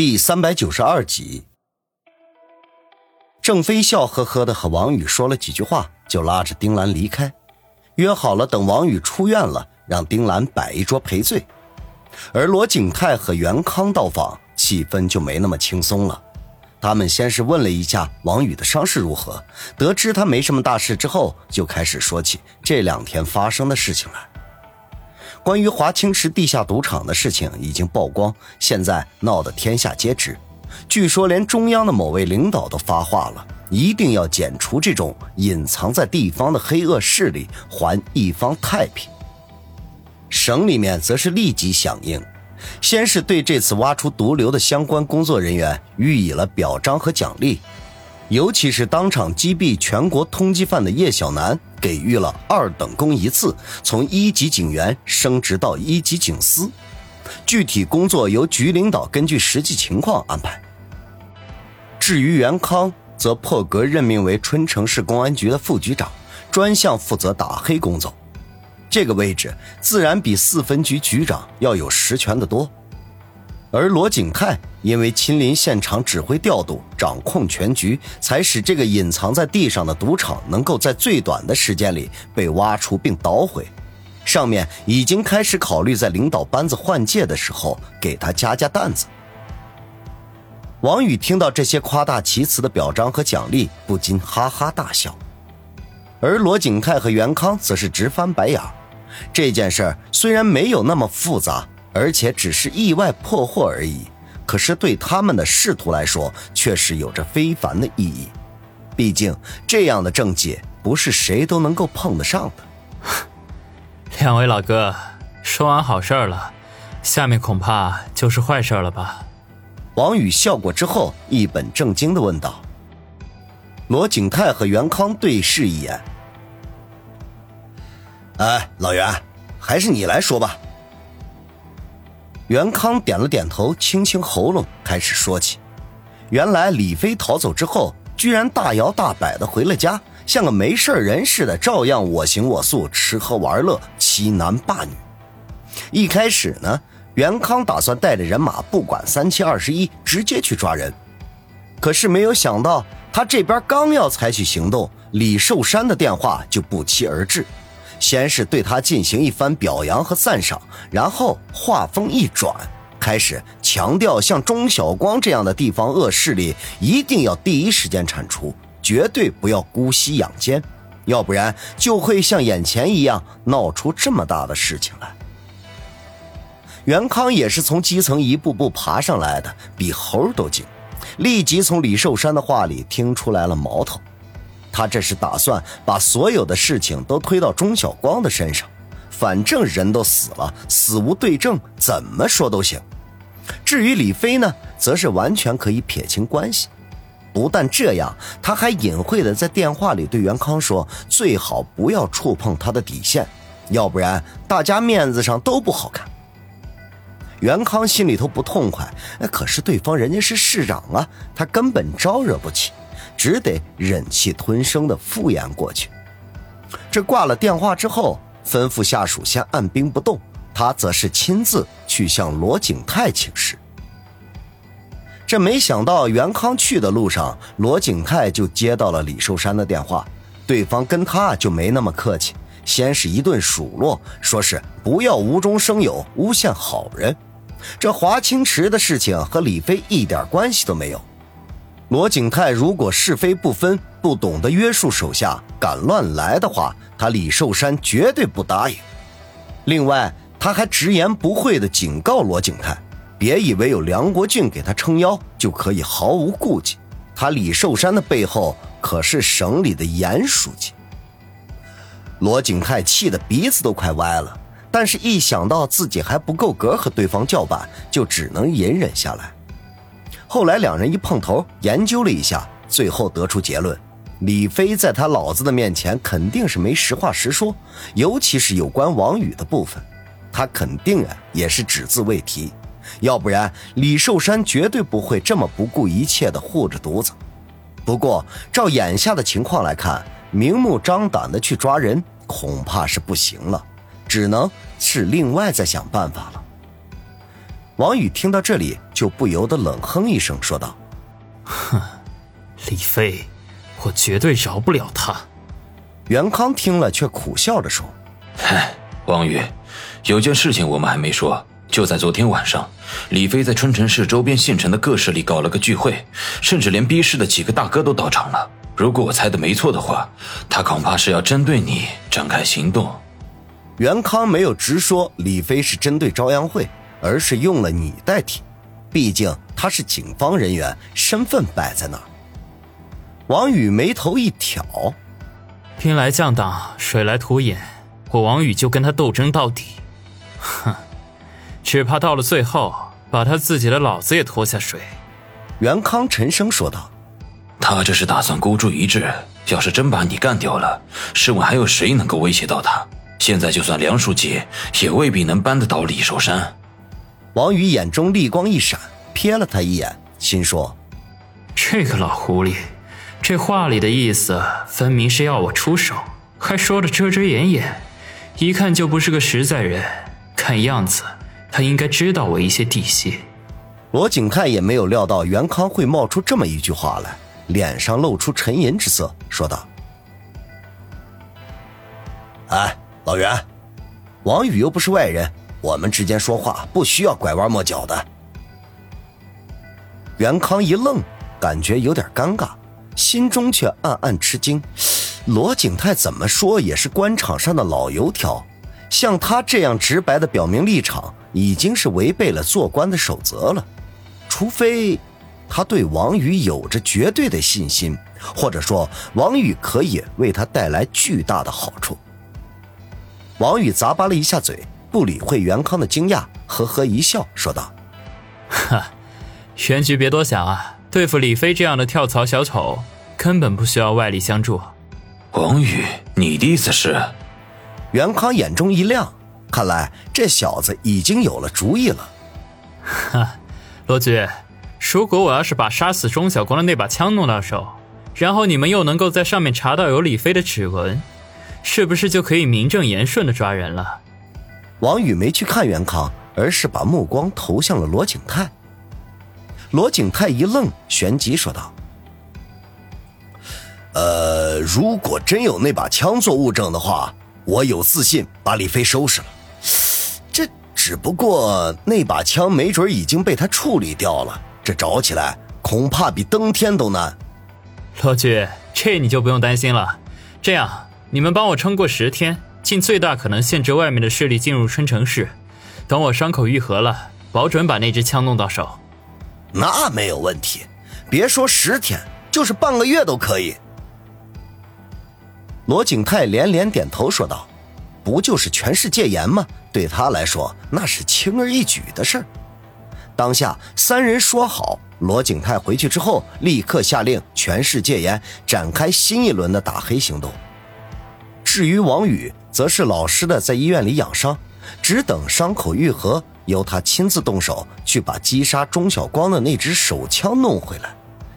第三百九十二集，郑飞笑呵呵的和王宇说了几句话，就拉着丁兰离开，约好了等王宇出院了，让丁兰摆一桌赔罪。而罗景泰和袁康到访，气氛就没那么轻松了。他们先是问了一下王宇的伤势如何，得知他没什么大事之后，就开始说起这两天发生的事情来。关于华清池地下赌场的事情已经曝光，现在闹得天下皆知。据说连中央的某位领导都发话了，一定要剪除这种隐藏在地方的黑恶势力，还一方太平。省里面则是立即响应，先是对这次挖出毒瘤的相关工作人员予以了表彰和奖励。尤其是当场击毙全国通缉犯的叶小南，给予了二等功一次，从一级警员升职到一级警司。具体工作由局领导根据实际情况安排。至于袁康，则破格任命为春城市公安局的副局长，专项负责打黑工作。这个位置自然比四分局局长要有实权的多。而罗景泰因为亲临现场指挥调度、掌控全局，才使这个隐藏在地上的赌场能够在最短的时间里被挖出并捣毁。上面已经开始考虑在领导班子换届的时候给他加加担子。王宇听到这些夸大其词的表彰和奖励，不禁哈哈大笑。而罗景泰和袁康则是直翻白眼。这件事虽然没有那么复杂。而且只是意外破获而已，可是对他们的仕途来说，却是有着非凡的意义。毕竟这样的政绩不是谁都能够碰得上的。两位老哥，说完好事了，下面恐怕就是坏事了吧？王宇笑过之后，一本正经的问道。罗景泰和袁康对视一眼。哎，老袁，还是你来说吧。袁康点了点头，清清喉咙，开始说起：原来李飞逃走之后，居然大摇大摆的回了家，像个没事人似的，照样我行我素，吃喝玩乐，欺男霸女。一开始呢，袁康打算带着人马，不管三七二十一，直接去抓人。可是没有想到，他这边刚要采取行动，李寿山的电话就不期而至。先是对他进行一番表扬和赞赏，然后话锋一转，开始强调像钟晓光这样的地方恶势力一定要第一时间铲除，绝对不要姑息养奸，要不然就会像眼前一样闹出这么大的事情来。袁康也是从基层一步步爬上来的，比猴都精，立即从李寿山的话里听出来了矛头。他这是打算把所有的事情都推到钟晓光的身上，反正人都死了，死无对证，怎么说都行。至于李飞呢，则是完全可以撇清关系。不但这样，他还隐晦的在电话里对袁康说，最好不要触碰他的底线，要不然大家面子上都不好看。袁康心里头不痛快，可是对方人家是市长啊，他根本招惹不起。只得忍气吞声的敷衍过去。这挂了电话之后，吩咐下属先按兵不动，他则是亲自去向罗景泰请示。这没想到袁康去的路上，罗景泰就接到了李寿山的电话，对方跟他就没那么客气，先是一顿数落，说是不要无中生有，诬陷好人。这华清池的事情和李飞一点关系都没有。罗景泰如果是非不分，不懂得约束手下，敢乱来的话，他李寿山绝对不答应。另外，他还直言不讳地警告罗景泰，别以为有梁国俊给他撑腰就可以毫无顾忌。他李寿山的背后可是省里的严书记。罗景泰气得鼻子都快歪了，但是一想到自己还不够格和对方叫板，就只能隐忍下来。后来两人一碰头，研究了一下，最后得出结论：李飞在他老子的面前肯定是没实话实说，尤其是有关王宇的部分，他肯定啊也是只字未提，要不然李寿山绝对不会这么不顾一切的护着犊子。不过照眼下的情况来看，明目张胆的去抓人恐怕是不行了，只能是另外再想办法了。王宇听到这里，就不由得冷哼一声，说道：“哼，李飞，我绝对饶不了他。”袁康听了，却苦笑着说：“嗨，王宇，有件事情我们还没说。就在昨天晚上，李飞在春城市周边县城的各市里搞了个聚会，甚至连 B 市的几个大哥都到场了。如果我猜的没错的话，他恐怕是要针对你展开行动。”袁康没有直说李飞是针对朝阳会。而是用了你代替，毕竟他是警方人员，身份摆在那儿。王宇眉头一挑，兵来将挡，水来土掩，我王宇就跟他斗争到底。哼，只怕到了最后，把他自己的老子也拖下水。袁康沉声说道：“他这是打算孤注一掷，要是真把你干掉了，试问还有谁能够威胁到他？现在就算梁书记，也未必能扳得倒李寿山。”王宇眼中厉光一闪，瞥了他一眼，心说：“这个老狐狸，这话里的意思分明是要我出手，还说的遮遮掩掩，一看就不是个实在人。看样子，他应该知道我一些底细。”罗景泰也没有料到袁康会冒出这么一句话来，脸上露出沉吟之色，说道：“哎，老袁，王宇又不是外人。”我们之间说话不需要拐弯抹角的。袁康一愣，感觉有点尴尬，心中却暗暗吃惊。罗景泰怎么说也是官场上的老油条，像他这样直白的表明立场，已经是违背了做官的守则了。除非他对王宇有着绝对的信心，或者说王宇可以为他带来巨大的好处。王宇咂巴了一下嘴。不理会袁康的惊讶，呵呵一笑，说道：“哈，玄局别多想啊，对付李飞这样的跳槽小丑，根本不需要外力相助。”王宇，你的意思是？袁康眼中一亮，看来这小子已经有了主意了。哈，罗局，如果我要是把杀死钟小光的那把枪弄到手，然后你们又能够在上面查到有李飞的指纹，是不是就可以名正言顺的抓人了？王宇没去看袁康，而是把目光投向了罗景泰。罗景泰一愣，旋即说道：“呃，如果真有那把枪做物证的话，我有自信把李飞收拾了。这只不过那把枪没准已经被他处理掉了，这找起来恐怕比登天都难。”罗局，这你就不用担心了。这样，你们帮我撑过十天。尽最大可能限制外面的势力进入春城市，等我伤口愈合了，保准把那支枪弄到手。那没有问题，别说十天，就是半个月都可以。罗景泰连连点头说道：“不就是全市戒严吗？对他来说，那是轻而易举的事儿。”当下三人说好，罗景泰回去之后，立刻下令全市戒严，展开新一轮的打黑行动。至于王宇，则是老实的在医院里养伤，只等伤口愈合，由他亲自动手去把击杀钟晓光的那支手枪弄回来。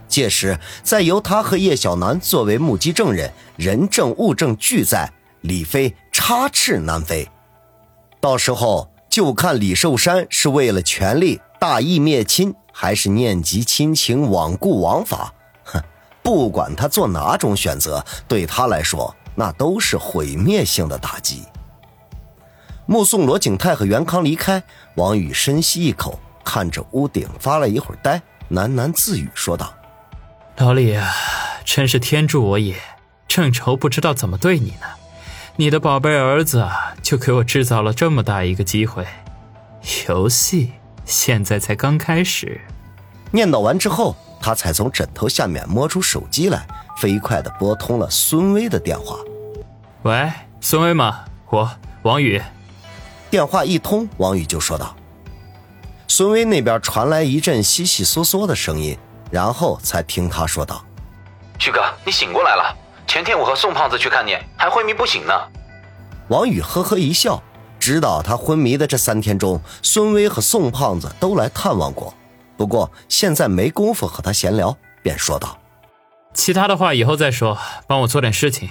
届时再由他和叶小楠作为目击证人，人证物证俱在，李飞插翅难飞。到时候就看李寿山是为了权力大义灭亲，还是念及亲情罔顾王法。哼，不管他做哪种选择，对他来说。那都是毁灭性的打击。目送罗景泰和袁康离开，王宇深吸一口，看着屋顶发了一会儿呆，喃喃自语说道：“老李啊，真是天助我也！正愁不知道怎么对你呢，你的宝贝儿子啊，就给我制造了这么大一个机会。游戏现在才刚开始。”念叨完之后，他才从枕头下面摸出手机来。飞快的拨通了孙威的电话。喂，孙威吗？我王宇。电话一通，王宇就说道：“孙威那边传来一阵悉悉嗦嗦的声音，然后才听他说道：‘旭哥，你醒过来了。前天我和宋胖子去看你，还昏迷不醒呢。’王宇呵呵一笑，知道他昏迷的这三天中，孙威和宋胖子都来探望过，不过现在没工夫和他闲聊，便说道。”其他的话以后再说，帮我做点事情。